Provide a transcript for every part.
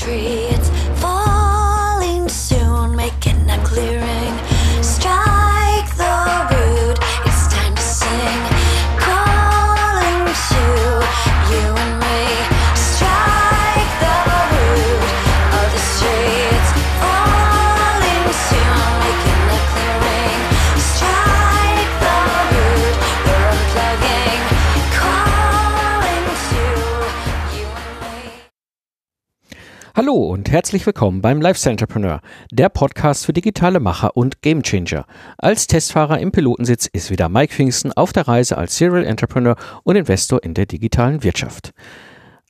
tree. Hallo und herzlich willkommen beim Lifestyle Entrepreneur, der Podcast für digitale Macher und Gamechanger. Als Testfahrer im Pilotensitz ist wieder Mike Pfingsten auf der Reise als Serial Entrepreneur und Investor in der digitalen Wirtschaft.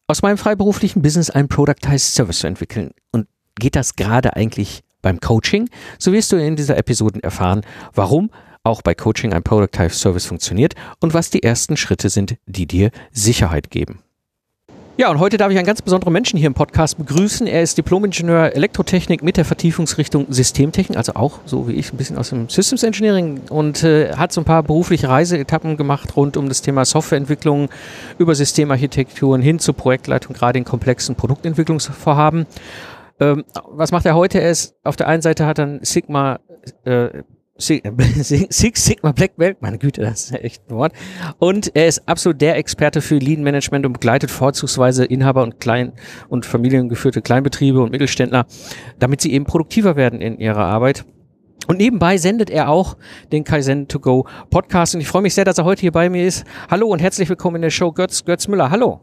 Aus meinem freiberuflichen Business einen Productized Service zu entwickeln. Und geht das gerade eigentlich beim Coaching? So wirst du in dieser Episode erfahren, warum auch bei Coaching ein Productized Service funktioniert und was die ersten Schritte sind, die dir Sicherheit geben. Ja, und heute darf ich einen ganz besonderen Menschen hier im Podcast begrüßen. Er ist Diplom-Ingenieur Elektrotechnik mit der Vertiefungsrichtung Systemtechnik, also auch so wie ich ein bisschen aus dem Systems Engineering und äh, hat so ein paar berufliche Reiseetappen gemacht rund um das Thema Softwareentwicklung über Systemarchitekturen hin zur Projektleitung, gerade in komplexen Produktentwicklungsvorhaben. Ähm, was macht er heute? Er ist auf der einen Seite hat er ein Sigma äh, Six Sigma Black Belt, meine Güte, das ist echt ein Wort. Und er ist absolut der Experte für Lean Management und begleitet vorzugsweise Inhaber und klein- und familiengeführte Kleinbetriebe und Mittelständler, damit sie eben produktiver werden in ihrer Arbeit. Und nebenbei sendet er auch den Kaizen to Go Podcast. Und ich freue mich sehr, dass er heute hier bei mir ist. Hallo und herzlich willkommen in der Show Götz, Götz Müller. Hallo.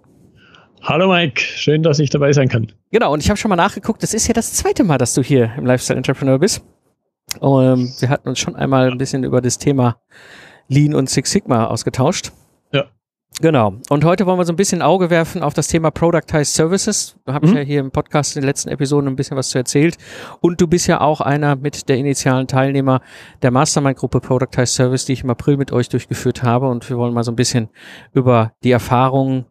Hallo Mike, schön, dass ich dabei sein kann. Genau, und ich habe schon mal nachgeguckt, das ist ja das zweite Mal, dass du hier im Lifestyle Entrepreneur bist. Ähm, wir hatten uns schon einmal ein bisschen über das Thema Lean und Six Sigma ausgetauscht. Ja. Genau. Und heute wollen wir so ein bisschen Auge werfen auf das Thema Productized Services. Da habe ich Mhm. ja hier im Podcast in den letzten Episoden ein bisschen was zu erzählt. Und du bist ja auch einer mit der initialen Teilnehmer der Mastermind-Gruppe Productized Service, die ich im April mit euch durchgeführt habe. Und wir wollen mal so ein bisschen über die Erfahrungen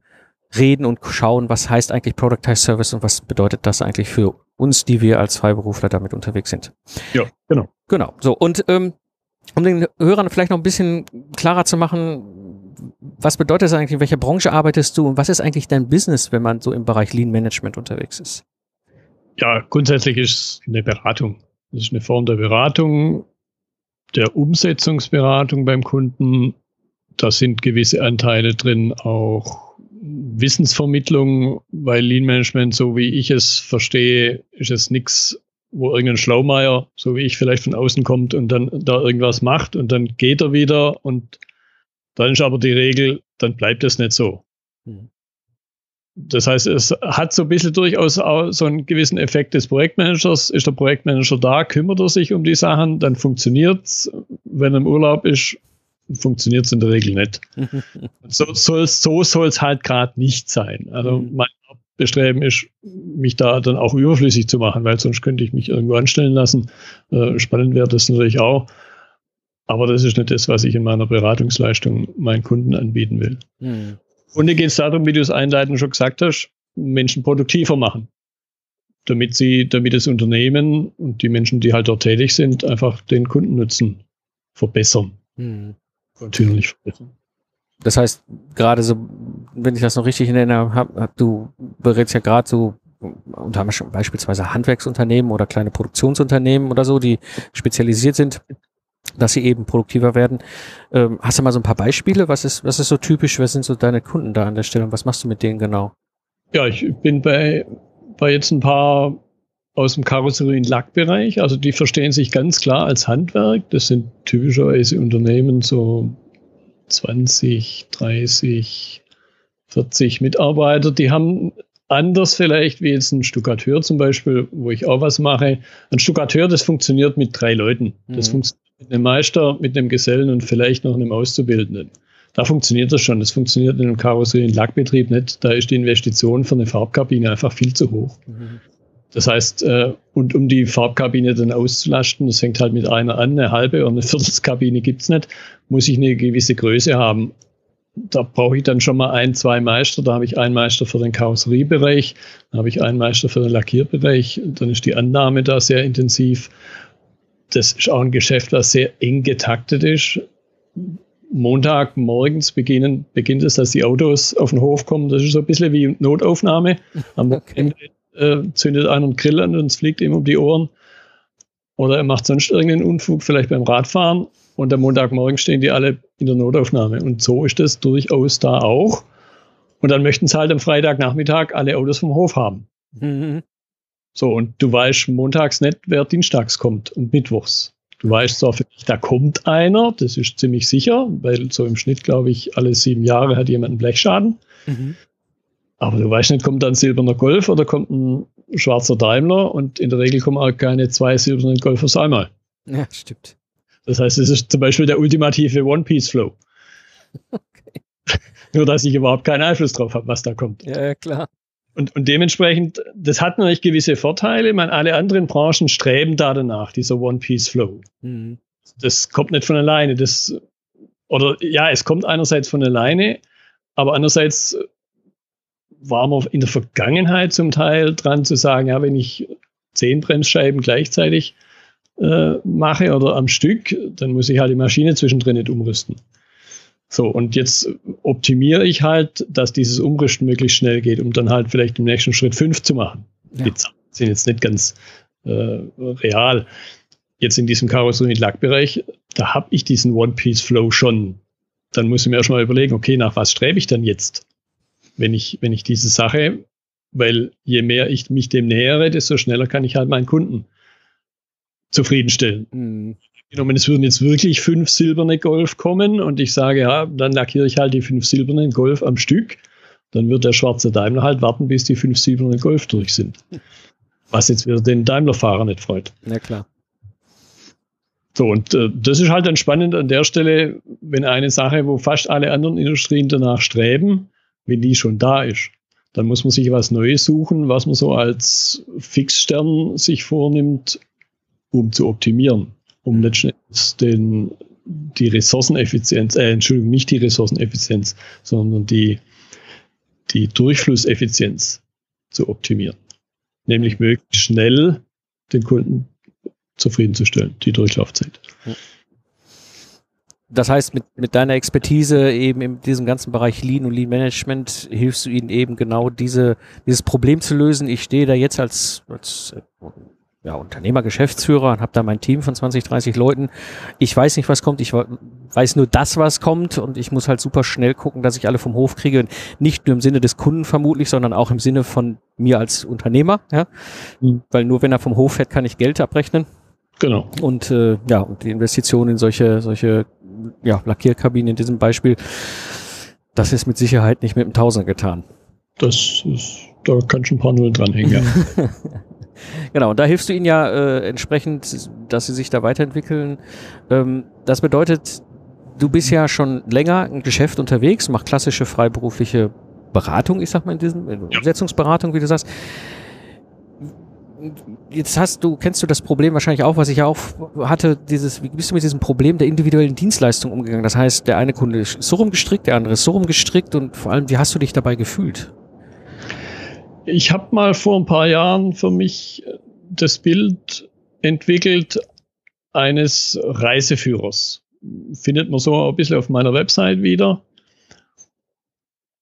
reden und schauen, was heißt eigentlich Productized Service und was bedeutet das eigentlich für uns, die wir als Freiberufler damit unterwegs sind. Ja, genau. Genau. So, und ähm, um den Hörern vielleicht noch ein bisschen klarer zu machen, was bedeutet das eigentlich, in welcher Branche arbeitest du und was ist eigentlich dein Business, wenn man so im Bereich Lean Management unterwegs ist? Ja, grundsätzlich ist es eine Beratung. Das ist eine Form der Beratung, der Umsetzungsberatung beim Kunden. Da sind gewisse Anteile drin, auch Wissensvermittlung, weil Lean Management, so wie ich es verstehe, ist es nichts, wo irgendein Schlaumeier, so wie ich vielleicht von außen kommt und dann da irgendwas macht und dann geht er wieder und dann ist aber die Regel, dann bleibt es nicht so. Hm. Das heißt, es hat so ein bisschen durchaus auch so einen gewissen Effekt des Projektmanagers. Ist der Projektmanager da, kümmert er sich um die Sachen, dann funktioniert's. Wenn er im Urlaub ist, funktioniert's in der Regel nicht. So soll's, so soll's halt gerade nicht sein. Also Mhm. mein Bestreben ist, mich da dann auch überflüssig zu machen, weil sonst könnte ich mich irgendwo anstellen lassen. Äh, spannend wäre das natürlich auch. Aber das ist nicht das, was ich in meiner Beratungsleistung meinen Kunden anbieten will. Hm. Und hier geht es darum, wie du es einleitend schon gesagt hast, Menschen produktiver machen. Damit sie, damit das Unternehmen und die Menschen, die halt dort tätig sind, einfach den Kundennutzen verbessern. Hm. Kontinuierlich verbessern. Das heißt, gerade so, wenn ich das noch richtig in Erinnerung habe, du berätst ja gerade so unter anderem beispielsweise Handwerksunternehmen oder kleine Produktionsunternehmen oder so, die spezialisiert sind, dass sie eben produktiver werden. Ähm, hast du mal so ein paar Beispiele? Was ist, was ist so typisch? Was sind so deine Kunden da an der Stelle und was machst du mit denen genau? Ja, ich bin bei, bei jetzt ein paar aus dem Karosserie- und Lackbereich. Also die verstehen sich ganz klar als Handwerk. Das sind typischerweise Unternehmen so 20, 30, 40 Mitarbeiter. Die haben anders vielleicht wie jetzt ein Stuckateur zum Beispiel, wo ich auch was mache. Ein Stuckateur, das funktioniert mit drei Leuten. Das Mhm. funktioniert mit einem Meister, mit einem Gesellen und vielleicht noch einem Auszubildenden. Da funktioniert das schon. Das funktioniert in einem Karosserie- und Lackbetrieb nicht. Da ist die Investition für eine Farbkabine einfach viel zu hoch. Das heißt, äh, und um die Farbkabine dann auszulasten, das fängt halt mit einer an, eine halbe oder eine Viertelskabine gibt's nicht, muss ich eine gewisse Größe haben. Da brauche ich dann schon mal ein, zwei Meister. Da habe ich einen Meister für den Karosseriebereich, dann habe ich einen Meister für den Lackierbereich. Dann ist die Annahme da sehr intensiv. Das ist auch ein Geschäft, das sehr eng getaktet ist. Montag morgens beginnen, beginnt es, dass die Autos auf den Hof kommen. Das ist so ein bisschen wie Notaufnahme. Am Okay. Äh, zündet einen Grill an und es fliegt ihm um die Ohren. Oder er macht sonst irgendeinen Unfug, vielleicht beim Radfahren. Und am Montagmorgen stehen die alle in der Notaufnahme. Und so ist das durchaus da auch. Und dann möchten sie halt am Freitagnachmittag alle Autos vom Hof haben. Mhm. So, und du weißt montags nicht, wer dienstags kommt und mittwochs. Du weißt zwar, da kommt einer, das ist ziemlich sicher, weil so im Schnitt, glaube ich, alle sieben Jahre hat jemand einen Blechschaden. Mhm. Aber du weißt nicht, kommt da ein silberner Golf oder kommt ein schwarzer Daimler und in der Regel kommen auch keine zwei silbernen Golfers einmal. Ja, stimmt. Das heißt, es ist zum Beispiel der ultimative One-Piece-Flow. Okay. Nur, dass ich überhaupt keinen Einfluss drauf habe, was da kommt. Ja, klar. Und, und dementsprechend, das hat natürlich gewisse Vorteile. Man, alle anderen Branchen streben da danach, dieser One-Piece-Flow. Mhm. Das kommt nicht von alleine. Das, oder ja, es kommt einerseits von alleine, aber andererseits war man in der Vergangenheit zum Teil dran zu sagen, ja, wenn ich zehn Bremsscheiben gleichzeitig äh, mache oder am Stück, dann muss ich halt die Maschine zwischendrin nicht umrüsten. So, und jetzt optimiere ich halt, dass dieses Umrüsten möglichst schnell geht, um dann halt vielleicht im nächsten Schritt fünf zu machen. Ja. Die sind jetzt nicht ganz äh, real. Jetzt in diesem Karosserie-Lackbereich, da habe ich diesen One-Piece-Flow schon. Dann muss ich mir erstmal überlegen, okay, nach was strebe ich dann jetzt? Wenn ich, wenn ich diese Sache, weil je mehr ich mich dem nähere, desto schneller kann ich halt meinen Kunden zufriedenstellen. Mhm genommen, es würden jetzt wirklich fünf silberne Golf kommen und ich sage, ja, dann lackiere ich halt die fünf silbernen Golf am Stück, dann wird der schwarze Daimler halt warten, bis die fünf silbernen Golf durch sind. Was jetzt wieder den Daimler-Fahrer nicht freut. Na klar. So, und äh, das ist halt dann spannend an der Stelle, wenn eine Sache, wo fast alle anderen Industrien danach streben, wenn die schon da ist, dann muss man sich was Neues suchen, was man so als Fixstern sich vornimmt, um zu optimieren um letzten Endes den, die Ressourceneffizienz, äh, Entschuldigung, nicht die Ressourceneffizienz, sondern die, die Durchflusseffizienz zu optimieren. Nämlich möglichst schnell den Kunden zufriedenzustellen, die Durchlaufzeit. Das heißt, mit, mit deiner Expertise eben in diesem ganzen Bereich Lean und Lean Management hilfst du ihnen eben genau diese, dieses Problem zu lösen. Ich stehe da jetzt als, als ja, Unternehmer, Geschäftsführer und habe da mein Team von 20, 30 Leuten. Ich weiß nicht, was kommt. Ich weiß nur das, was kommt und ich muss halt super schnell gucken, dass ich alle vom Hof kriege. Nicht nur im Sinne des Kunden vermutlich, sondern auch im Sinne von mir als Unternehmer. Ja? Mhm. Weil nur wenn er vom Hof fährt, kann ich Geld abrechnen. Genau. Und äh, ja, und die Investition in solche, solche ja, Lackierkabinen in diesem Beispiel, das ist mit Sicherheit nicht mit einem Tausender getan. Das ist, da kann schon ein paar Nullen dranhängen, ja. Genau, und da hilfst du ihnen ja äh, entsprechend, dass sie sich da weiterentwickeln. Ähm, das bedeutet, du bist ja schon länger im Geschäft unterwegs, machst klassische freiberufliche Beratung, ich sag mal in diesem, in Umsetzungsberatung, wie du sagst. Jetzt hast du, kennst du das Problem wahrscheinlich auch, was ich auch hatte, dieses, wie bist du mit diesem Problem der individuellen Dienstleistung umgegangen? Das heißt, der eine Kunde ist so rumgestrickt, der andere ist so rumgestrickt und vor allem, wie hast du dich dabei gefühlt? Ich habe mal vor ein paar Jahren für mich das Bild entwickelt eines Reiseführers. Findet man so ein bisschen auf meiner Website wieder.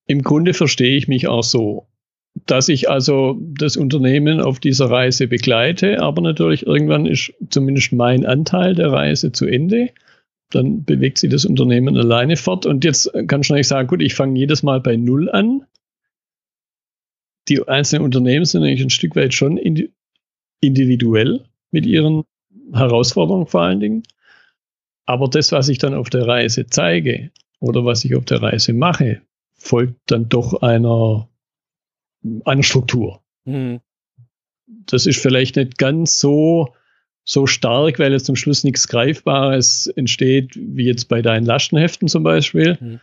Im Grunde verstehe ich mich auch so, dass ich also das Unternehmen auf dieser Reise begleite, aber natürlich irgendwann ist zumindest mein Anteil der Reise zu Ende. Dann bewegt sich das Unternehmen alleine fort. Und jetzt kann ich nicht sagen, gut, ich fange jedes Mal bei Null an die einzelnen Unternehmen sind eigentlich ein Stück weit schon individuell mit ihren Herausforderungen vor allen Dingen. Aber das, was ich dann auf der Reise zeige oder was ich auf der Reise mache, folgt dann doch einer, einer Struktur. Mhm. Das ist vielleicht nicht ganz so, so stark, weil jetzt zum Schluss nichts Greifbares entsteht, wie jetzt bei deinen Lastenheften zum Beispiel. Mhm.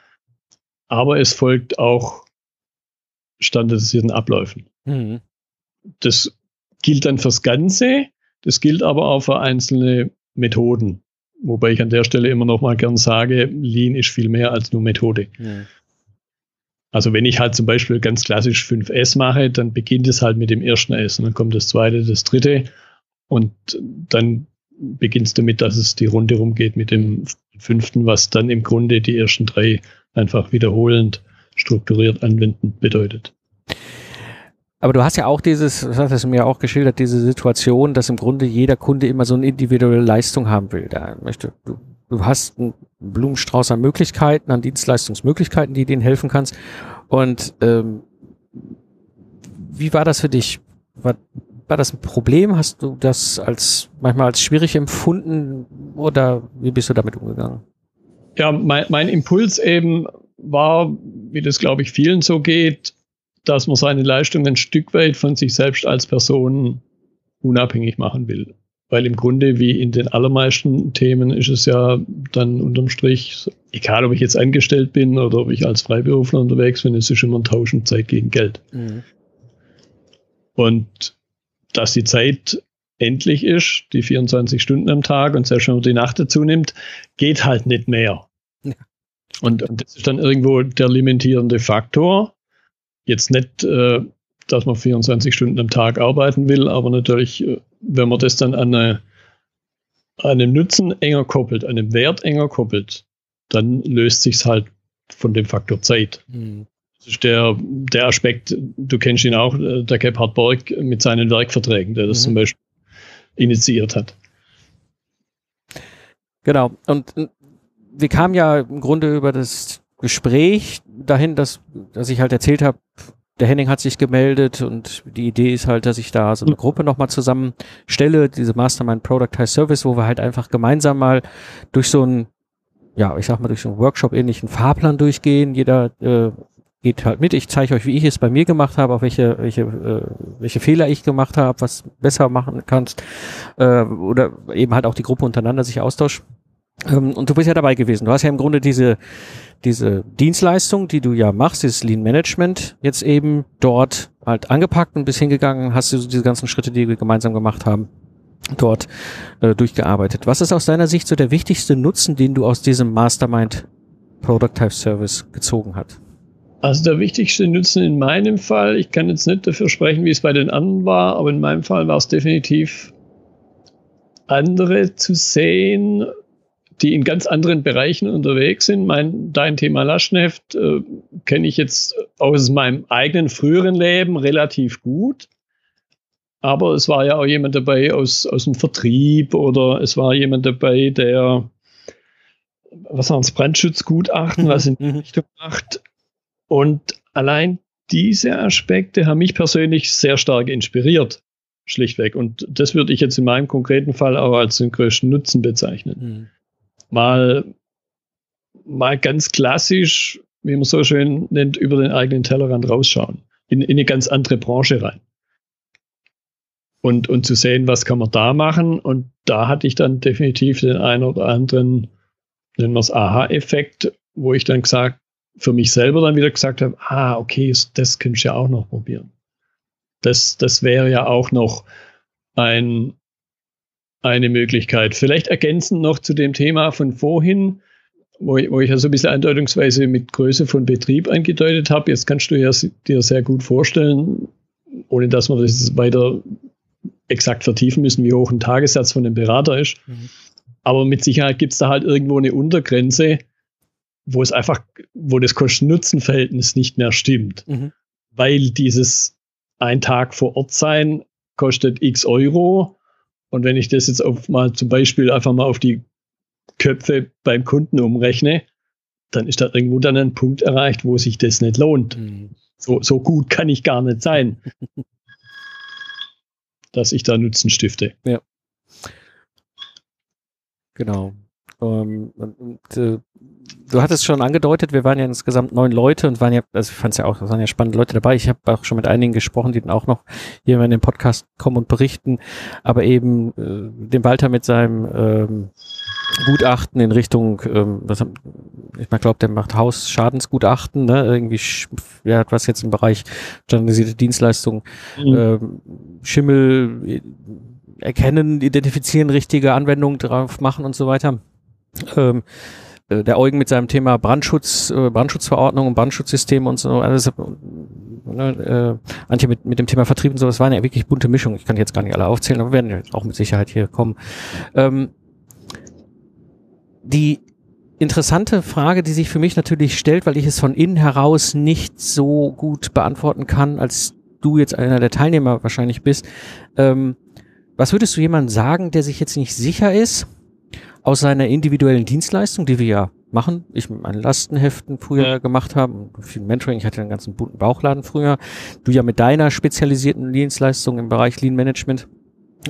Aber es folgt auch standardisierten Abläufen. Mhm. Das gilt dann fürs Ganze, das gilt aber auch für einzelne Methoden. Wobei ich an der Stelle immer noch mal gern sage, Lean ist viel mehr als nur Methode. Mhm. Also wenn ich halt zum Beispiel ganz klassisch 5S mache, dann beginnt es halt mit dem ersten S und dann kommt das zweite, das dritte und dann beginnt es damit, dass es die Runde rumgeht mit dem fünften, was dann im Grunde die ersten drei einfach wiederholend strukturiert anwenden bedeutet. Aber du hast ja auch dieses, das hast du mir auch geschildert, diese Situation, dass im Grunde jeder Kunde immer so eine individuelle Leistung haben will. Da möchte, du, du hast einen Blumenstrauß an Möglichkeiten, an Dienstleistungsmöglichkeiten, die denen helfen kannst. Und ähm, wie war das für dich? War, war das ein Problem? Hast du das als manchmal als schwierig empfunden oder wie bist du damit umgegangen? Ja, mein, mein Impuls eben war, wie das glaube ich vielen so geht, dass man seine Leistung ein Stück weit von sich selbst als Person unabhängig machen will. Weil im Grunde, wie in den allermeisten Themen, ist es ja dann unterm Strich, egal ob ich jetzt angestellt bin oder ob ich als Freiberufler unterwegs bin, es ist immer ein Tauschen Zeit gegen Geld. Mhm. Und dass die Zeit endlich ist, die 24 Stunden am Tag und selbst wenn man die Nacht dazu nimmt, geht halt nicht mehr. Ja. Und, und, das ist dann irgendwo der limitierende Faktor. Jetzt nicht, äh, dass man 24 Stunden am Tag arbeiten will, aber natürlich, äh, wenn man das dann an, eine, an einem Nutzen enger koppelt, an einem Wert enger koppelt, dann löst sich halt von dem Faktor Zeit. Mhm. Das ist der, der Aspekt, du kennst ihn auch, äh, der Gebhard Borg mit seinen Werkverträgen, der das mhm. zum Beispiel initiiert hat. Genau. Und wir kamen ja im Grunde über das Gespräch dahin, dass, dass ich halt erzählt habe, der Henning hat sich gemeldet und die Idee ist halt, dass ich da so eine Gruppe nochmal zusammenstelle, diese Mastermind Productize Service, wo wir halt einfach gemeinsam mal durch so einen, ja, ich sag mal, durch so einen Workshop-ähnlichen Fahrplan durchgehen. Jeder äh, geht halt mit. Ich zeige euch, wie ich es bei mir gemacht habe, auch welche, welche, äh, welche Fehler ich gemacht habe, was besser machen kannst. Äh, oder eben halt auch die Gruppe untereinander sich austauscht. Ähm, und du bist ja dabei gewesen. Du hast ja im Grunde diese, diese Dienstleistung, die du ja machst, dieses Lean Management, jetzt eben dort halt angepackt und bis hingegangen, hast du diese ganzen Schritte, die wir gemeinsam gemacht haben, dort äh, durchgearbeitet. Was ist aus deiner Sicht so der wichtigste Nutzen, den du aus diesem Mastermind Product Type Service gezogen hast? Also der wichtigste Nutzen in meinem Fall, ich kann jetzt nicht dafür sprechen, wie es bei den anderen war, aber in meinem Fall war es definitiv andere zu sehen, die in ganz anderen Bereichen unterwegs sind. Mein, dein Thema Laschneft äh, kenne ich jetzt aus meinem eigenen früheren Leben relativ gut. Aber es war ja auch jemand dabei aus, aus dem Vertrieb oder es war jemand dabei, der, was waren es, Brandschutzgutachten, was in die mhm. Richtung macht. Und allein diese Aspekte haben mich persönlich sehr stark inspiriert, schlichtweg. Und das würde ich jetzt in meinem konkreten Fall auch als den größten Nutzen bezeichnen. Mal, mal ganz klassisch, wie man so schön nennt, über den eigenen Tellerrand rausschauen, in, in eine ganz andere Branche rein. Und, und zu sehen, was kann man da machen. Und da hatte ich dann definitiv den einen oder anderen, nennen wir es Aha-Effekt, wo ich dann gesagt für mich selber dann wieder gesagt habe, ah, okay, das könntest du ja auch noch probieren. Das, das wäre ja auch noch ein, eine Möglichkeit. Vielleicht ergänzend noch zu dem Thema von vorhin, wo ich, wo ich ja so ein bisschen andeutungsweise mit Größe von Betrieb angedeutet habe. Jetzt kannst du ja dir sehr gut vorstellen, ohne dass wir das weiter exakt vertiefen müssen, wie hoch ein Tagessatz von einem Berater ist. Mhm. Aber mit Sicherheit gibt es da halt irgendwo eine Untergrenze, wo es einfach, wo das Kosten-Nutzen-Verhältnis nicht mehr stimmt. Mhm. Weil dieses ein Tag vor Ort sein kostet x Euro. Und wenn ich das jetzt auf mal zum Beispiel einfach mal auf die Köpfe beim Kunden umrechne, dann ist da irgendwo dann ein Punkt erreicht, wo sich das nicht lohnt. Mhm. So, so gut kann ich gar nicht sein, dass ich da Nutzen stifte. Ja. Genau. Ähm, und, äh, du hattest schon angedeutet, wir waren ja insgesamt neun Leute und waren ja, also ich fand es ja auch, es waren ja spannende Leute dabei. Ich habe auch schon mit einigen gesprochen, die dann auch noch hier in den Podcast kommen und berichten, aber eben äh, den Walter mit seinem ähm, Gutachten in Richtung, ähm, was, ich glaube, der macht Hausschadensgutachten, ne? irgendwie, ja, hat was jetzt im Bereich standardisierte Dienstleistungen, mhm. ähm, Schimmel äh, erkennen, identifizieren, richtige Anwendungen drauf machen und so weiter. Ähm, äh, der Eugen mit seinem Thema Brandschutz, äh, Brandschutzverordnung und Brandschutzsysteme und so alles, äh, ne, äh, Antje mit, mit dem Thema Vertrieb und so, das waren ja wirklich bunte Mischungen. Ich kann jetzt gar nicht alle aufzählen, aber werden auch mit Sicherheit hier kommen. Ähm, die interessante Frage, die sich für mich natürlich stellt, weil ich es von innen heraus nicht so gut beantworten kann, als du jetzt einer der Teilnehmer wahrscheinlich bist. Ähm, was würdest du jemandem sagen, der sich jetzt nicht sicher ist aus seiner individuellen Dienstleistung, die wir ja machen, ich mit meinen Lastenheften früher ja. gemacht habe, viel Mentoring, ich hatte einen ganzen bunten Bauchladen früher, du ja mit deiner spezialisierten Dienstleistung im Bereich Lean Management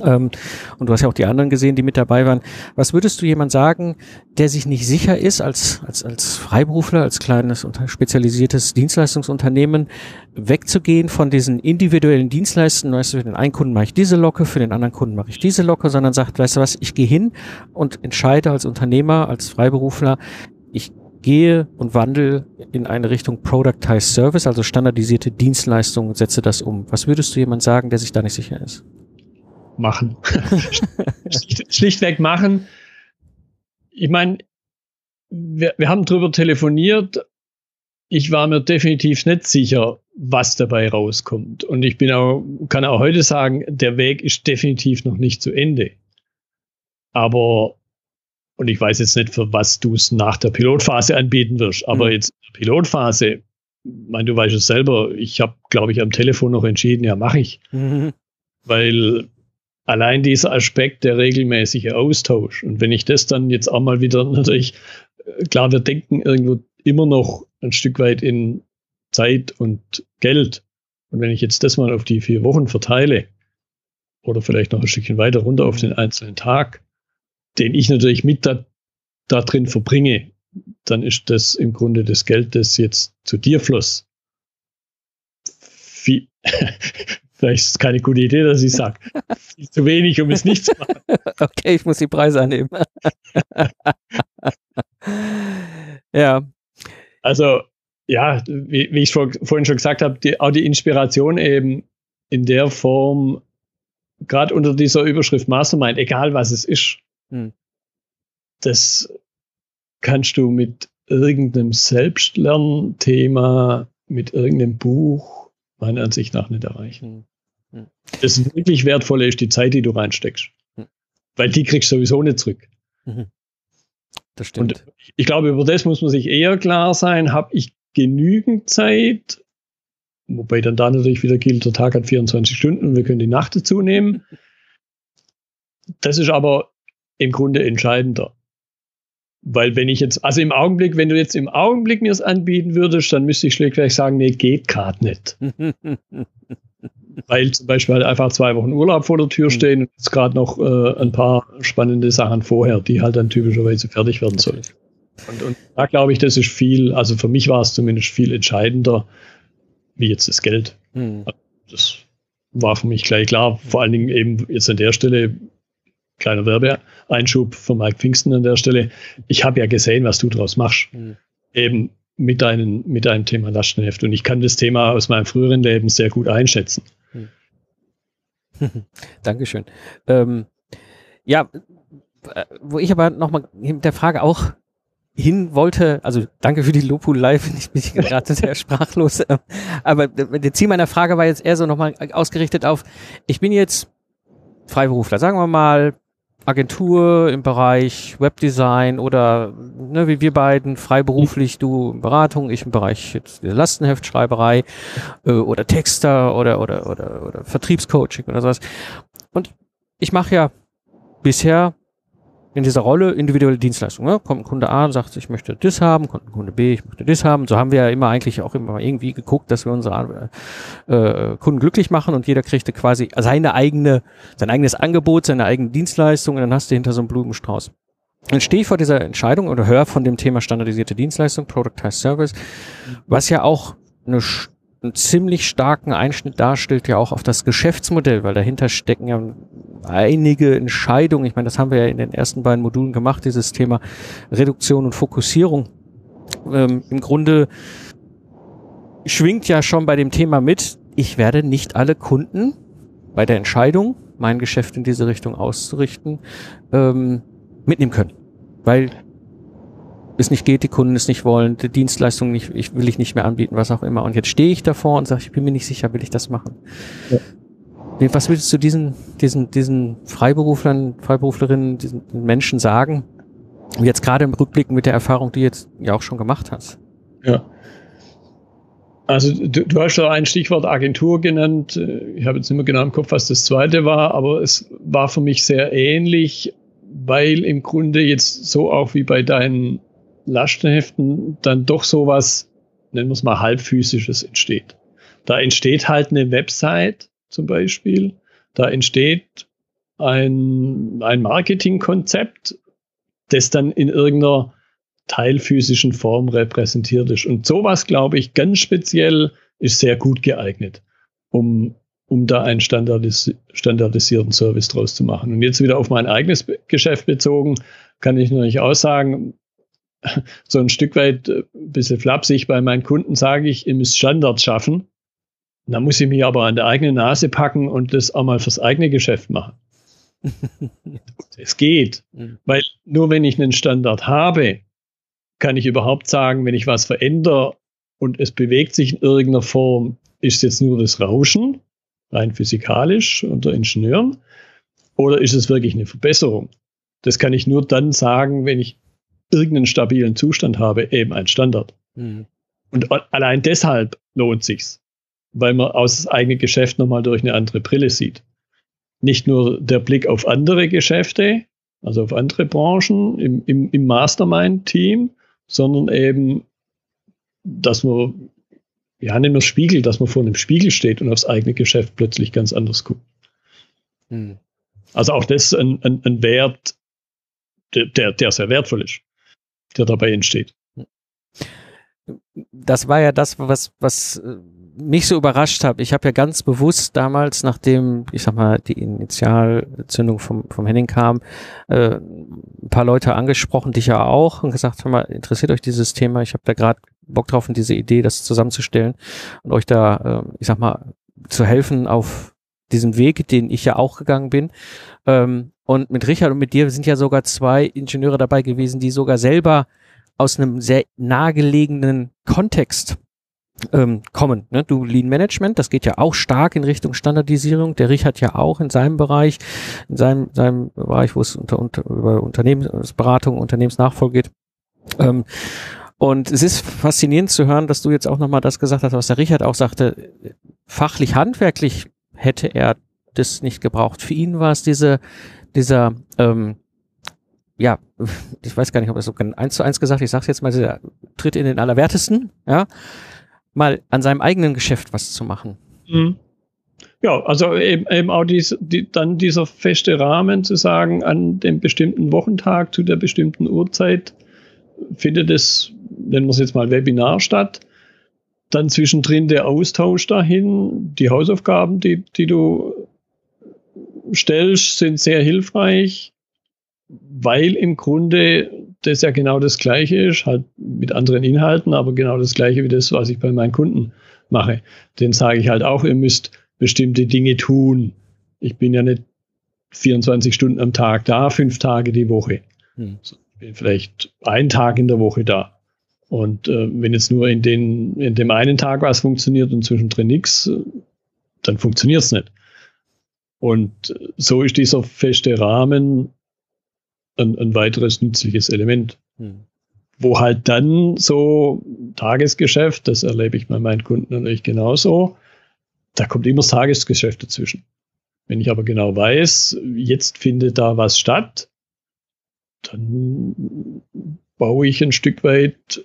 ähm, und du hast ja auch die anderen gesehen, die mit dabei waren. Was würdest du jemand sagen, der sich nicht sicher ist, als, als, als Freiberufler, als kleines spezialisiertes Dienstleistungsunternehmen, wegzugehen von diesen individuellen Dienstleistungen, weißt du, für den einen Kunden mache ich diese Locke, für den anderen Kunden mache ich diese Locke, sondern sagt, weißt du was, ich gehe hin und entscheide als Unternehmer, als Freiberufler, ich gehe und wandle in eine Richtung Productized Service, also standardisierte Dienstleistungen, setze das um. Was würdest du jemand sagen, der sich da nicht sicher ist? Machen. Schlichtweg machen. Ich meine, wir, wir haben drüber telefoniert. Ich war mir definitiv nicht sicher, was dabei rauskommt. Und ich bin auch, kann auch heute sagen, der Weg ist definitiv noch nicht zu Ende. Aber, und ich weiß jetzt nicht, für was du es nach der Pilotphase anbieten wirst, aber mhm. jetzt Pilotphase, ich meine, du weißt es selber, ich habe, glaube ich, am Telefon noch entschieden, ja, mache ich. Mhm. Weil allein dieser Aspekt der regelmäßige Austausch. Und wenn ich das dann jetzt auch mal wieder natürlich, äh, klar, wir denken irgendwo immer noch ein Stück weit in Zeit und Geld. Und wenn ich jetzt das mal auf die vier Wochen verteile, oder vielleicht noch ein Stückchen weiter runter auf den einzelnen Tag, den ich natürlich mit da, da drin verbringe, dann ist das im Grunde das Geld, das jetzt zu dir floss. Viel, Vielleicht ist es keine gute Idee, dass ich sage, zu wenig, um es nicht zu machen. Okay, ich muss die Preise annehmen. ja. Also, ja, wie, wie ich vor, vorhin schon gesagt habe, die, auch die Inspiration eben in der Form, gerade unter dieser Überschrift Mastermind, egal was es ist, hm. das kannst du mit irgendeinem Selbstlernthema, mit irgendeinem Buch meiner Ansicht nach nicht erreichen. Hm. Das wirklich Wertvolle ist die Zeit, die du reinsteckst. Hm. Weil die kriegst du sowieso nicht zurück. Mhm. Das stimmt. Und ich glaube, über das muss man sich eher klar sein. Habe ich genügend Zeit? Wobei dann da natürlich wieder gilt, der Tag hat 24 Stunden und wir können die Nacht dazu nehmen. Das ist aber im Grunde entscheidender. Weil wenn ich jetzt, also im Augenblick, wenn du jetzt im Augenblick mir es anbieten würdest, dann müsste ich schlichtweg sagen, nee, geht gerade nicht. weil zum Beispiel halt einfach zwei Wochen Urlaub vor der Tür mhm. stehen und jetzt gerade noch äh, ein paar spannende Sachen vorher, die halt dann typischerweise fertig werden sollen. Und, und da glaube ich, das ist viel, also für mich war es zumindest viel entscheidender, wie jetzt das Geld. Mhm. Das war für mich gleich klar. Vor allen Dingen eben jetzt an der Stelle, kleiner Werbeeinschub von Mike Pfingsten an der Stelle. Ich habe ja gesehen, was du draus machst. Mhm. Eben mit, deinen, mit deinem Thema Lastenheft. Und ich kann das Thema aus meinem früheren Leben sehr gut einschätzen. Dankeschön. Ähm, ja, äh, wo ich aber nochmal mit der Frage auch hin wollte, also danke für die Lobhudelei, finde ich mich gerade sehr sprachlos. Ähm, aber der Ziel meiner Frage war jetzt eher so nochmal ausgerichtet auf, ich bin jetzt Freiberufler, sagen wir mal Agentur im Bereich Webdesign oder ne, wie wir beiden freiberuflich, du Beratung, ich im Bereich jetzt Lastenheftschreiberei äh, oder Texter oder oder oder oder Vertriebscoaching oder sowas. Und ich mache ja bisher in dieser Rolle individuelle Dienstleistung. Ne? Kommt ein Kunde A und sagt, ich möchte das haben, kommt ein Kunde B, ich möchte das haben. So haben wir ja immer eigentlich auch immer irgendwie geguckt, dass wir unsere äh, Kunden glücklich machen und jeder kriegte quasi seine eigene, sein eigenes Angebot, seine eigene Dienstleistung und dann hast du hinter so einem Blumenstrauß. Dann stehe ich vor dieser Entscheidung oder höre von dem Thema standardisierte Dienstleistung, Productized Service, was ja auch eine einen ziemlich starken Einschnitt darstellt ja auch auf das Geschäftsmodell, weil dahinter stecken ja einige Entscheidungen. Ich meine, das haben wir ja in den ersten beiden Modulen gemacht, dieses Thema Reduktion und Fokussierung. Ähm, Im Grunde schwingt ja schon bei dem Thema mit, ich werde nicht alle Kunden bei der Entscheidung, mein Geschäft in diese Richtung auszurichten, ähm, mitnehmen können. Weil es nicht geht, die Kunden es nicht wollen, die Dienstleistung nicht, ich will ich nicht mehr anbieten, was auch immer. Und jetzt stehe ich davor und sage, ich bin mir nicht sicher, will ich das machen? Ja. Was willst du diesen, diesen, diesen Freiberuflern, Freiberuflerinnen, diesen Menschen sagen? Jetzt gerade im Rückblick mit der Erfahrung, die jetzt ja auch schon gemacht hast. Ja. Also du, du hast ja ein Stichwort Agentur genannt. Ich habe jetzt nicht mehr genau im Kopf, was das zweite war, aber es war für mich sehr ähnlich, weil im Grunde jetzt so auch wie bei deinen Lastenheften dann doch sowas, nennen wir es mal halbphysisches entsteht. Da entsteht halt eine Website zum Beispiel, da entsteht ein, ein Marketingkonzept, das dann in irgendeiner teilphysischen Form repräsentiert ist. Und sowas, glaube ich, ganz speziell ist sehr gut geeignet, um, um da einen Standardis standardisierten Service draus zu machen. Und jetzt wieder auf mein eigenes Geschäft bezogen, kann ich natürlich auch sagen, so ein Stück weit ein äh, bisschen flapsig bei meinen Kunden sage ich, ihr müsst Standards schaffen. Da muss ich mich aber an der eigenen Nase packen und das auch mal fürs eigene Geschäft machen. es geht, mhm. weil nur wenn ich einen Standard habe, kann ich überhaupt sagen, wenn ich was verändere und es bewegt sich in irgendeiner Form, ist es jetzt nur das Rauschen, rein physikalisch unter Ingenieuren, oder ist es wirklich eine Verbesserung? Das kann ich nur dann sagen, wenn ich irgendeinen stabilen Zustand habe, eben ein Standard. Mhm. Und allein deshalb lohnt sich's, weil man aus das eigene Geschäft nochmal durch eine andere Brille sieht. Nicht nur der Blick auf andere Geschäfte, also auf andere Branchen im, im, im Mastermind-Team, sondern eben, dass man, ja, nicht nur Spiegel, dass man vor einem Spiegel steht und aufs eigene Geschäft plötzlich ganz anders guckt. Hm. Also auch das ein, ein, ein Wert, der, der sehr wertvoll ist, der dabei entsteht. Das war ja das, was, was äh, mich so überrascht hat. Ich habe ja ganz bewusst damals, nachdem, ich sag mal, die Initialzündung vom, vom Henning kam, äh, ein paar Leute angesprochen, dich ja auch, und gesagt, hör mal, interessiert euch dieses Thema? Ich habe da gerade Bock drauf und diese Idee, das zusammenzustellen und euch da, äh, ich sag mal, zu helfen auf diesem Weg, den ich ja auch gegangen bin. Ähm, und mit Richard und mit dir sind ja sogar zwei Ingenieure dabei gewesen, die sogar selber aus einem sehr nahegelegenen Kontext ähm, kommen. Ne? Du Lean Management, das geht ja auch stark in Richtung Standardisierung. Der Richard ja auch in seinem Bereich, in seinem, seinem Bereich, wo es unter, unter über Unternehmensberatung, Unternehmensnachfolge geht. Ähm, und es ist faszinierend zu hören, dass du jetzt auch nochmal das gesagt hast, was der Richard auch sagte. Fachlich, handwerklich hätte er das nicht gebraucht. Für ihn war es diese, dieser, ähm, ja, ich weiß gar nicht, ob das so eins zu eins gesagt, ich sag's jetzt mal, der tritt in den Allerwertesten, ja, mal an seinem eigenen Geschäft was zu machen. Mhm. Ja, also eben, eben auch dies, die, dann dieser feste Rahmen zu sagen, an dem bestimmten Wochentag zu der bestimmten Uhrzeit findet es, nennen wir es jetzt mal Webinar statt. Dann zwischendrin der Austausch dahin, die Hausaufgaben, die, die du stellst, sind sehr hilfreich, weil im Grunde das ja genau das Gleiche ist, halt mit anderen Inhalten, aber genau das Gleiche wie das, was ich bei meinen Kunden mache. Den sage ich halt auch, ihr müsst bestimmte Dinge tun. Ich bin ja nicht 24 Stunden am Tag da, fünf Tage die Woche. Hm. Ich bin vielleicht einen Tag in der Woche da. Und äh, wenn jetzt nur in, den, in dem einen Tag was funktioniert und zwischendrin nichts, dann funktioniert es nicht. Und so ist dieser feste Rahmen ein, ein weiteres nützliches Element. Hm. Wo halt dann so Tagesgeschäft, das erlebe ich bei meinen Kunden natürlich genauso, da kommt immer das Tagesgeschäft dazwischen. Wenn ich aber genau weiß, jetzt findet da was statt, dann baue ich ein Stück weit,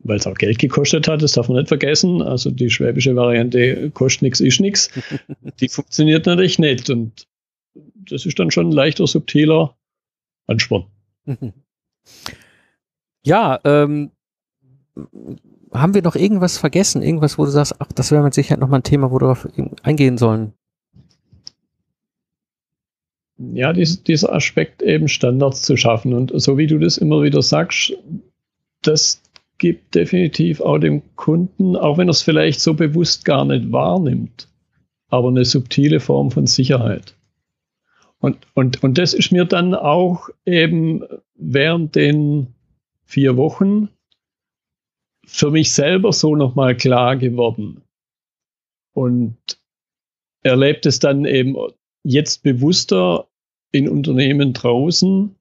weil es auch Geld gekostet hat, das darf man nicht vergessen. Also die schwäbische Variante kostet nichts, ist nichts. Die funktioniert natürlich nicht. Und das ist dann schon ein leichter, subtiler Ansporn. Ja, ähm, haben wir noch irgendwas vergessen? Irgendwas, wo du sagst, ach, das wäre mit Sicherheit nochmal ein Thema, wo wir darauf eingehen sollen? Ja, dies, dieser Aspekt eben Standards zu schaffen. Und so wie du das immer wieder sagst, das gibt definitiv auch dem Kunden, auch wenn er es vielleicht so bewusst gar nicht wahrnimmt, aber eine subtile Form von Sicherheit. Und, und, und das ist mir dann auch eben während den vier Wochen für mich selber so nochmal klar geworden. Und erlebt es dann eben jetzt bewusster in Unternehmen draußen,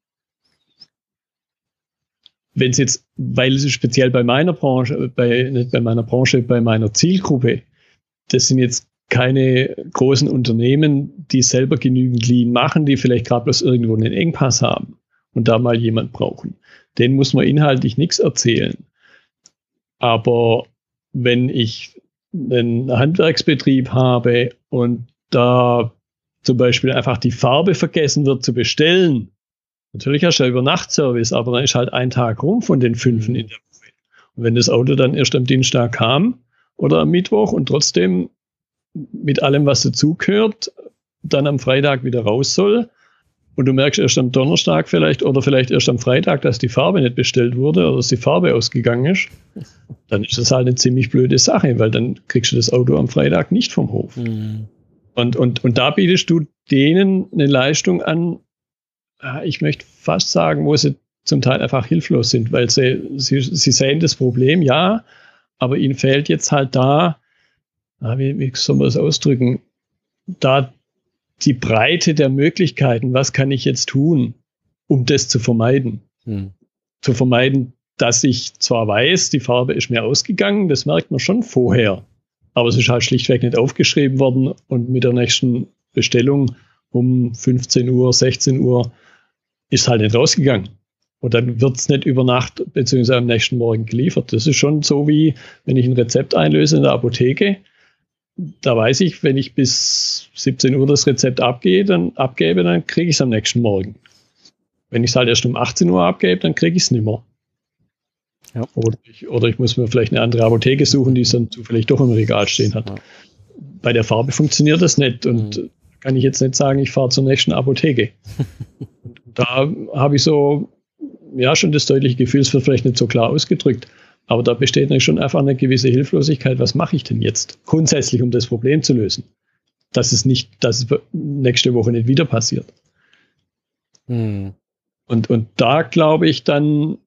wenn es jetzt, weil es speziell bei meiner Branche, bei, nicht bei meiner Branche, bei meiner Zielgruppe, das sind jetzt keine großen Unternehmen, die selber genügend Lean machen, die vielleicht gerade bloß irgendwo einen Engpass haben und da mal jemand brauchen. Den muss man inhaltlich nichts erzählen. Aber wenn ich einen Handwerksbetrieb habe und da zum Beispiel einfach die Farbe vergessen wird zu bestellen, natürlich hast du ja Übernachtservice, aber dann ist halt ein Tag rum von den fünf in der Woche. Und wenn das Auto dann erst am Dienstag kam oder am Mittwoch und trotzdem mit allem, was dazugehört, dann am Freitag wieder raus soll. Und du merkst erst am Donnerstag vielleicht oder vielleicht erst am Freitag, dass die Farbe nicht bestellt wurde oder dass die Farbe ausgegangen ist, dann ist das halt eine ziemlich blöde Sache, weil dann kriegst du das Auto am Freitag nicht vom Hof. Mhm. Und, und, und da bietest du denen eine Leistung an, ich möchte fast sagen, wo sie zum Teil einfach hilflos sind, weil sie, sie, sie sehen das Problem, ja, aber ihnen fehlt jetzt halt da na, wie, wie soll man das ausdrücken, da die Breite der Möglichkeiten, was kann ich jetzt tun, um das zu vermeiden? Hm. Zu vermeiden, dass ich zwar weiß, die Farbe ist mir ausgegangen, das merkt man schon vorher, aber es ist halt schlichtweg nicht aufgeschrieben worden und mit der nächsten Bestellung um 15 Uhr, 16 Uhr ist halt nicht rausgegangen. Und dann wird es nicht über Nacht bzw. am nächsten Morgen geliefert. Das ist schon so wie, wenn ich ein Rezept einlöse in der Apotheke, da weiß ich, wenn ich bis 17 Uhr das Rezept abgehe, dann abgebe, dann kriege ich es am nächsten Morgen. Wenn ich es halt erst um 18 Uhr abgebe, dann kriege ich es nicht mehr. Ja. Oder, ich, oder ich muss mir vielleicht eine andere Apotheke suchen, die es dann zufällig doch im Regal stehen hat. Ja. Bei der Farbe funktioniert das nicht und mhm. Kann ich jetzt nicht sagen, ich fahre zur nächsten Apotheke. da habe ich so, ja, schon das deutliche Gefühl, es wird vielleicht nicht so klar ausgedrückt, aber da besteht natürlich schon einfach eine gewisse Hilflosigkeit. Was mache ich denn jetzt grundsätzlich, um das Problem zu lösen? Dass es nicht, dass es nächste Woche nicht wieder passiert. Hm. Und, und da glaube ich dann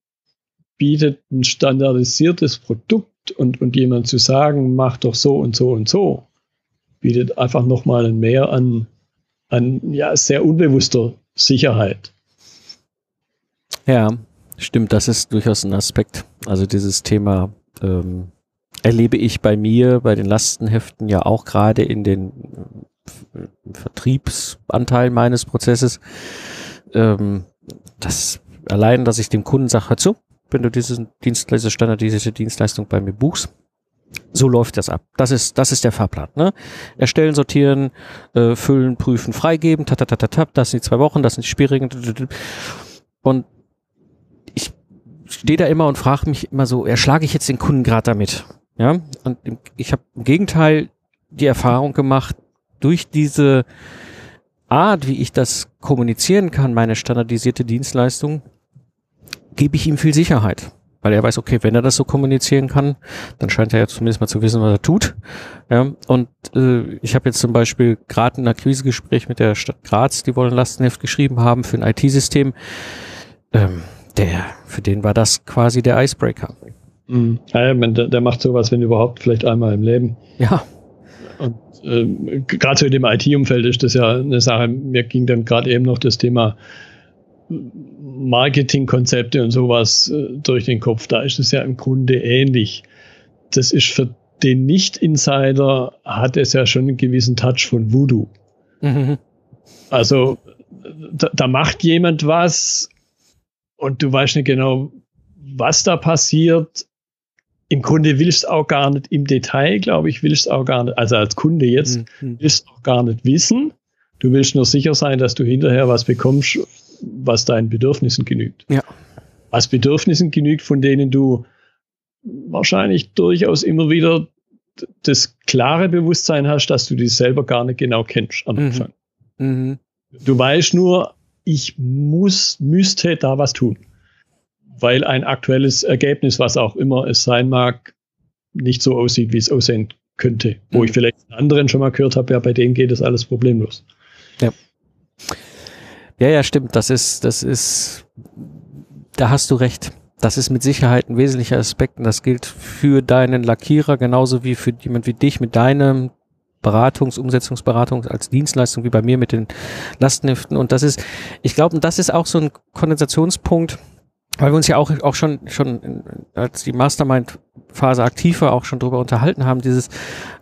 bietet ein standardisiertes Produkt und, und jemand zu sagen, mach doch so und so und so, bietet einfach nochmal ein Mehr an, an ja, sehr unbewusster Sicherheit. Ja, Stimmt, das ist durchaus ein Aspekt. Also dieses Thema ähm, erlebe ich bei mir, bei den Lastenheften ja auch gerade in den äh, Vertriebsanteil meines Prozesses. Ähm, das allein, dass ich dem Kunden sage, hör zu, wenn du diese Dienstleistung, standardisierte Dienstleistung bei mir buchst, so läuft das ab. Das ist, das ist der Fahrplan. Ne? Erstellen, sortieren, äh, füllen, prüfen, freigeben, tatatatatap, das sind die zwei Wochen, das sind die schwierigen. Und stehe da immer und frage mich immer so, erschlage ich jetzt den Kunden gerade damit? Ja, und ich habe im Gegenteil die Erfahrung gemacht, durch diese Art, wie ich das kommunizieren kann, meine standardisierte Dienstleistung, gebe ich ihm viel Sicherheit. Weil er weiß, okay, wenn er das so kommunizieren kann, dann scheint er ja zumindest mal zu wissen, was er tut. Ja, und äh, ich habe jetzt zum Beispiel gerade ein Akquisegespräch mit der Stadt Graz, die wollen Lastenheft geschrieben haben für ein IT-System. Ähm, der, für den war das quasi der Icebreaker. Mhm. Ja, der, der macht sowas, wenn überhaupt, vielleicht einmal im Leben. Ja. Und äh, gerade so in dem IT-Umfeld ist das ja eine Sache. Mir ging dann gerade eben noch das Thema Marketingkonzepte und sowas äh, durch den Kopf. Da ist es ja im Grunde ähnlich. Das ist für den Nicht-Insider hat es ja schon einen gewissen Touch von Voodoo. Mhm. Also da, da macht jemand was und du weißt nicht genau, was da passiert. Im Grunde willst du auch gar nicht im Detail, glaube ich, willst du auch gar nicht, also als Kunde jetzt, mhm. willst auch gar nicht wissen. Du willst nur sicher sein, dass du hinterher was bekommst, was deinen Bedürfnissen genügt. Ja. Was Bedürfnissen genügt, von denen du wahrscheinlich durchaus immer wieder das klare Bewusstsein hast, dass du die selber gar nicht genau kennst am mhm. Anfang. Mhm. Du weißt nur, ich muss, müsste da was tun. Weil ein aktuelles Ergebnis, was auch immer es sein mag, nicht so aussieht, wie es aussehen könnte. Wo mhm. ich vielleicht anderen schon mal gehört habe, ja, bei denen geht das alles problemlos. Ja. Ja, ja, stimmt. Das ist, das ist, da hast du recht. Das ist mit Sicherheit ein wesentlicher Aspekt und das gilt für deinen Lackierer genauso wie für jemand wie dich mit deinem Beratungs-, Umsetzungsberatung als Dienstleistung wie bei mir mit den Lastenheften. Und das ist, ich glaube, das ist auch so ein Kondensationspunkt, weil wir uns ja auch, auch schon, schon, als die Mastermind-Phase aktiv war, auch schon drüber unterhalten haben, dieses,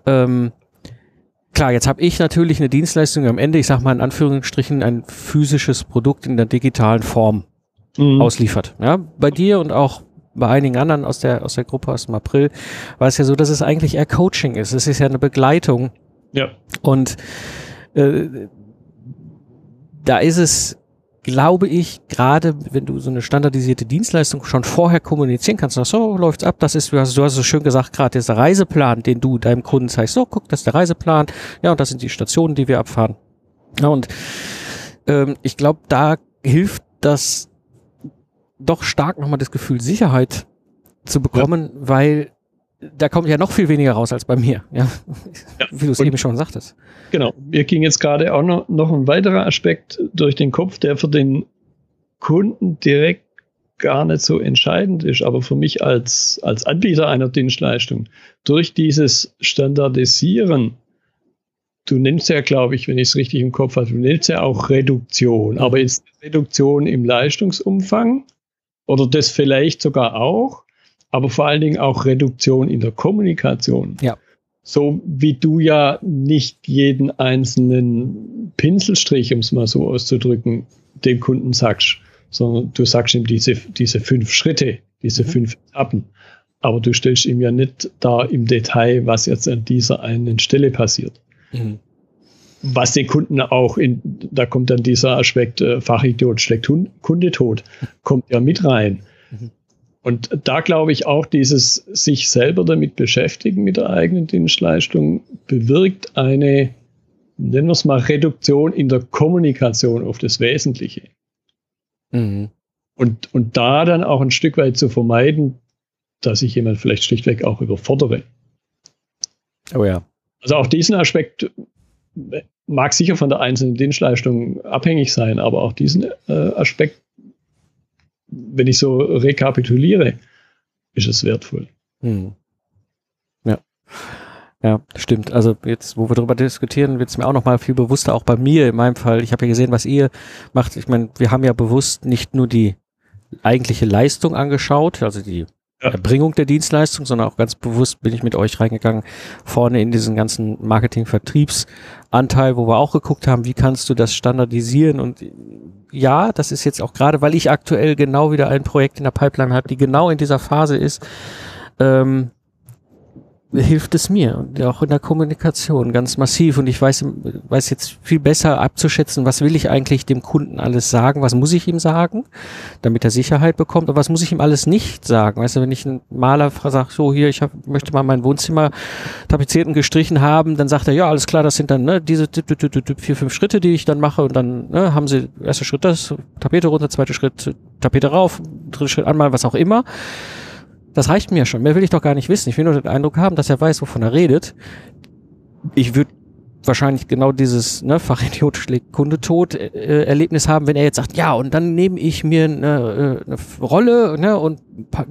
ähm, klar, jetzt habe ich natürlich eine Dienstleistung am Ende, ich sag mal in Anführungsstrichen, ein physisches Produkt in der digitalen Form Mhm. ausliefert. Ja, bei dir und auch bei einigen anderen aus der, aus der Gruppe aus dem April war es ja so, dass es eigentlich eher Coaching ist. Es ist ja eine Begleitung Ja. und äh, da ist es, glaube ich, gerade wenn du so eine standardisierte Dienstleistung schon vorher kommunizieren kannst, sagst, so läuft's ab, das ist, du hast, du hast so schön gesagt, gerade dieser Reiseplan, den du deinem Kunden zeigst, so guck, das ist der Reiseplan, ja, und das sind die Stationen, die wir abfahren. Ja, und ähm, ich glaube, da hilft das doch stark nochmal das Gefühl Sicherheit zu bekommen, weil da kommt ja noch viel weniger raus als bei mir, ja, Ja. wie du es eben schon sagtest. Genau. Mir ging jetzt gerade auch noch, noch ein weiterer Aspekt durch den Kopf, der für den Kunden direkt gar nicht so entscheidend ist, aber für mich als, als Anbieter einer Dienstleistung, durch dieses Standardisieren, du nennst ja, glaube ich, wenn ich es richtig im Kopf habe, du nennst ja auch Reduktion, aber ist Reduktion im Leistungsumfang oder das vielleicht sogar auch, aber vor allen Dingen auch Reduktion in der Kommunikation. Ja. So wie du ja nicht jeden einzelnen Pinselstrich, um es mal so auszudrücken, dem Kunden sagst, sondern du sagst ihm diese, diese fünf Schritte, diese Mhm. fünf Etappen. Aber du stellst ihm ja nicht da im Detail, was jetzt an dieser einen Stelle passiert. Mhm. Was den Kunden auch in, da kommt dann dieser Aspekt, äh, Fachidiot schlägt Hund, Kunde tot, kommt ja mit rein. Mhm. Und da glaube ich auch, dieses sich selber damit beschäftigen mit der eigenen Dienstleistung bewirkt eine, nennen wir es mal, Reduktion in der Kommunikation auf das Wesentliche. Mhm. Und, und da dann auch ein Stück weit zu vermeiden, dass ich jemand vielleicht schlichtweg auch überfordere. Oh ja. Also auch diesen Aspekt mag sicher von der einzelnen Dienstleistung abhängig sein, aber auch diesen äh, Aspekt, wenn ich so rekapituliere, ist es wertvoll. Hm. Ja. Ja, stimmt. Also jetzt, wo wir darüber diskutieren, wird es mir auch noch mal viel bewusster, auch bei mir in meinem Fall. Ich habe ja gesehen, was ihr macht. Ich meine, wir haben ja bewusst nicht nur die eigentliche Leistung angeschaut, also die Ja. Erbringung der Dienstleistung, sondern auch ganz bewusst bin ich mit euch reingegangen, vorne in diesen ganzen Marketing-Vertriebsanteil, wo wir auch geguckt haben, wie kannst du das standardisieren und ja, das ist jetzt auch gerade, weil ich aktuell genau wieder ein Projekt in der Pipeline habe, die genau in dieser Phase ist, ähm, hilft es mir und auch in der Kommunikation ganz massiv und ich weiß, weiß jetzt viel besser abzuschätzen, was will ich eigentlich dem Kunden alles sagen, was muss ich ihm sagen, damit er Sicherheit bekommt und was muss ich ihm alles nicht sagen. Weißt du, wenn ich einen Maler sage, so hier, ich hab, möchte mal mein Wohnzimmer tapeziert und gestrichen haben, dann sagt er, ja, alles klar, das sind dann ne, diese vier, fünf Schritte, die ich dann mache und dann ne, haben sie, erster Schritt das, Tapete runter, zweiter Schritt, Tapete rauf, dritter Schritt anmalen, was auch immer. Das reicht mir schon. Mehr will ich doch gar nicht wissen. Ich will nur den Eindruck haben, dass er weiß, wovon er redet. Ich würde wahrscheinlich genau dieses ne, Fachidiot schlägt Kunde tot äh, Erlebnis haben, wenn er jetzt sagt, ja, und dann nehme ich mir eine, äh, eine Rolle ne, und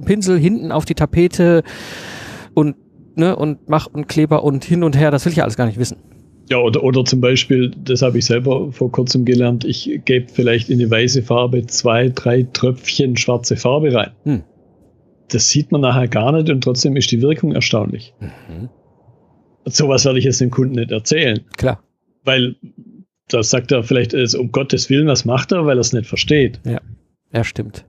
Pinsel hinten auf die Tapete und ne, und mach und Kleber und hin und her. Das will ich ja alles gar nicht wissen. Ja, oder, oder zum Beispiel, das habe ich selber vor kurzem gelernt, ich gebe vielleicht in eine weiße Farbe zwei, drei Tröpfchen schwarze Farbe rein. Hm. Das sieht man nachher gar nicht und trotzdem ist die Wirkung erstaunlich. Mhm. Sowas werde ich jetzt dem Kunden nicht erzählen, Klar. weil da sagt er vielleicht, um Gottes Willen, was macht er, weil er es nicht versteht. Ja, stimmt.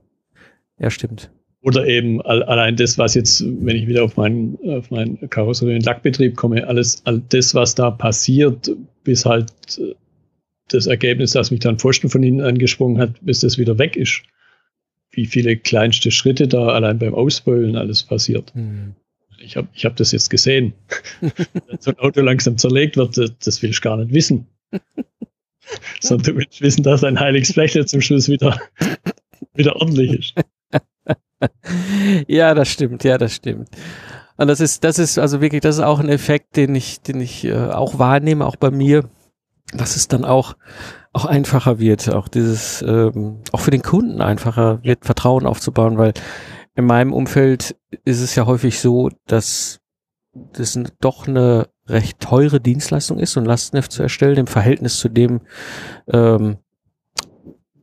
Ja, stimmt. Oder eben all, allein das, was jetzt, wenn ich wieder auf meinen, auf meinen Karosserie- und Lackbetrieb komme, alles, all das, was da passiert, bis halt äh, das Ergebnis, das mich dann Pfosten von hinten angesprungen hat, bis das wieder weg ist. Wie viele kleinste Schritte da allein beim Ausbeulen alles passiert. Mhm. Ich habe ich hab das jetzt gesehen. Wenn so ein Auto langsam zerlegt wird, das, das will ich gar nicht wissen. Sondern du willst wissen, dass ein heiliges Flächle zum Schluss wieder, wieder ordentlich ist. Ja, das stimmt, ja, das stimmt. Und das ist, das ist also wirklich, das ist auch ein Effekt, den ich, den ich äh, auch wahrnehme, auch bei mir, dass es dann auch, auch einfacher wird, auch dieses, ähm, auch für den Kunden einfacher wird, Vertrauen aufzubauen, weil in meinem Umfeld ist es ja häufig so, dass das doch eine recht teure Dienstleistung ist, so ein Lastenheft zu erstellen, im Verhältnis zu dem, ähm,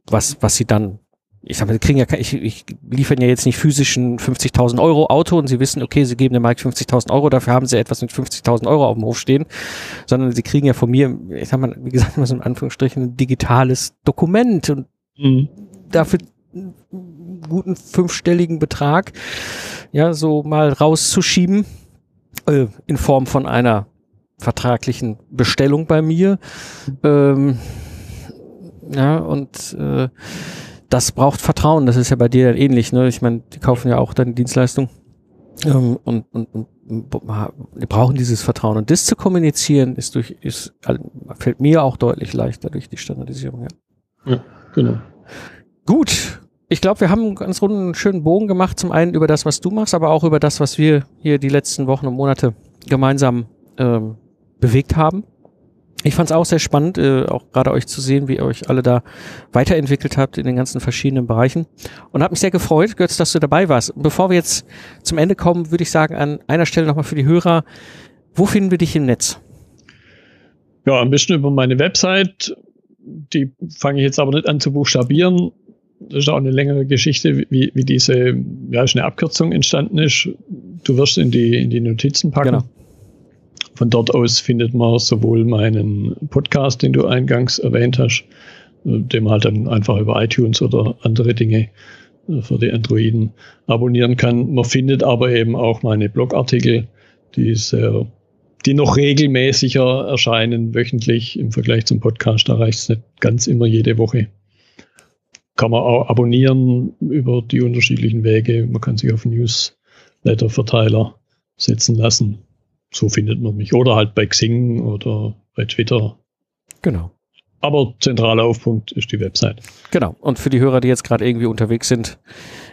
was, was sie dann ich sag mal, sie kriegen ja, ich, ich liefern ja jetzt nicht physischen 50.000 Euro Auto und sie wissen, okay, sie geben dem Mike 50.000 Euro, dafür haben sie etwas mit 50.000 Euro auf dem Hof stehen, sondern sie kriegen ja von mir, ich sag mal, wie gesagt, immer so in Anführungsstrichen ein digitales Dokument und mhm. dafür einen guten fünfstelligen Betrag, ja, so mal rauszuschieben, äh, in Form von einer vertraglichen Bestellung bei mir, ähm, ja, und äh, das braucht Vertrauen. Das ist ja bei dir dann ähnlich. Ne? Ich meine, die kaufen ja auch deine Dienstleistung ähm, und, und, und wir brauchen dieses Vertrauen. Und das zu kommunizieren ist durch, ist, fällt mir auch deutlich leichter durch die Standardisierung. Ja, ja genau. Gut. Ich glaube, wir haben einen ganz runden, schönen Bogen gemacht. Zum einen über das, was du machst, aber auch über das, was wir hier die letzten Wochen und Monate gemeinsam ähm, bewegt haben. Ich fand es auch sehr spannend, äh, auch gerade euch zu sehen, wie ihr euch alle da weiterentwickelt habt in den ganzen verschiedenen Bereichen. Und habe mich sehr gefreut, Götz, dass du dabei warst. Bevor wir jetzt zum Ende kommen, würde ich sagen, an einer Stelle nochmal für die Hörer, wo finden wir dich im Netz? Ja, am besten über meine Website. Die fange ich jetzt aber nicht an zu buchstabieren. Das ist auch eine längere Geschichte, wie, wie diese, ja, ist eine Abkürzung entstanden ist. Du wirst in die, in die Notizen packen. Genau. Von dort aus findet man sowohl meinen Podcast, den du eingangs erwähnt hast, äh, den man halt dann einfach über iTunes oder andere Dinge äh, für die Androiden abonnieren kann. Man findet aber eben auch meine Blogartikel, die sehr, die noch regelmäßiger erscheinen, wöchentlich im Vergleich zum Podcast. Da reicht es nicht ganz immer jede Woche. Kann man auch abonnieren über die unterschiedlichen Wege. Man kann sich auf Newsletter-Verteiler setzen lassen so findet man mich. Oder halt bei Xing oder bei Twitter. Genau. Aber zentraler Aufpunkt ist die Website. Genau. Und für die Hörer, die jetzt gerade irgendwie unterwegs sind,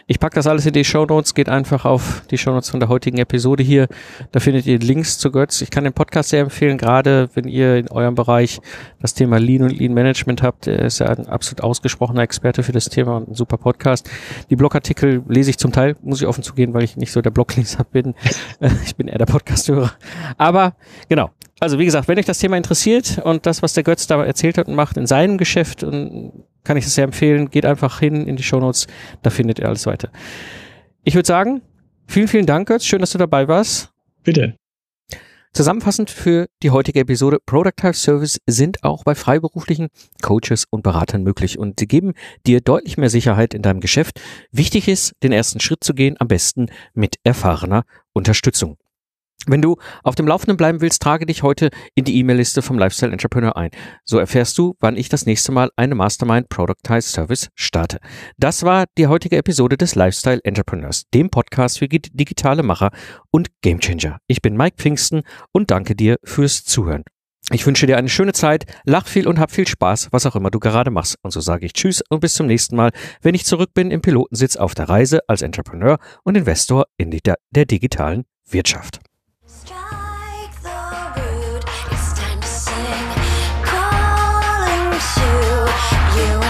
ich packe das alles in die Show Notes. Geht einfach auf die Show Notes von der heutigen Episode hier. Da findet ihr Links zu Götz. Ich kann den Podcast sehr empfehlen, gerade wenn ihr in eurem Bereich das Thema Lean und Lean Management habt. Er ist ja ein absolut ausgesprochener Experte für das Thema und ein super Podcast. Die Blogartikel lese ich zum Teil, muss ich offen zugehen, weil ich nicht so der Blogleser bin. ich bin eher der Podcasthörer. Aber genau, also wie gesagt, wenn euch das Thema interessiert und das, was der Götz da erzählt hat und macht in seinem Geschäft, kann ich es sehr empfehlen. Geht einfach hin in die Shownotes, da findet ihr alles weiter. Ich würde sagen, vielen, vielen Dank, Götz. Schön, dass du dabei warst. Bitte. Zusammenfassend für die heutige Episode, Productive Service sind auch bei freiberuflichen Coaches und Beratern möglich und sie geben dir deutlich mehr Sicherheit in deinem Geschäft. Wichtig ist, den ersten Schritt zu gehen, am besten mit erfahrener Unterstützung. Wenn du auf dem Laufenden bleiben willst, trage dich heute in die E-Mail-Liste vom Lifestyle Entrepreneur ein. So erfährst du, wann ich das nächste Mal eine Mastermind Productize Service starte. Das war die heutige Episode des Lifestyle Entrepreneurs, dem Podcast für digitale Macher und Gamechanger. Ich bin Mike Pfingsten und danke dir fürs Zuhören. Ich wünsche dir eine schöne Zeit, lach viel und hab viel Spaß, was auch immer du gerade machst. Und so sage ich Tschüss und bis zum nächsten Mal, wenn ich zurück bin im Pilotensitz auf der Reise als Entrepreneur und Investor in der digitalen Wirtschaft. It's time to sing, calling to you.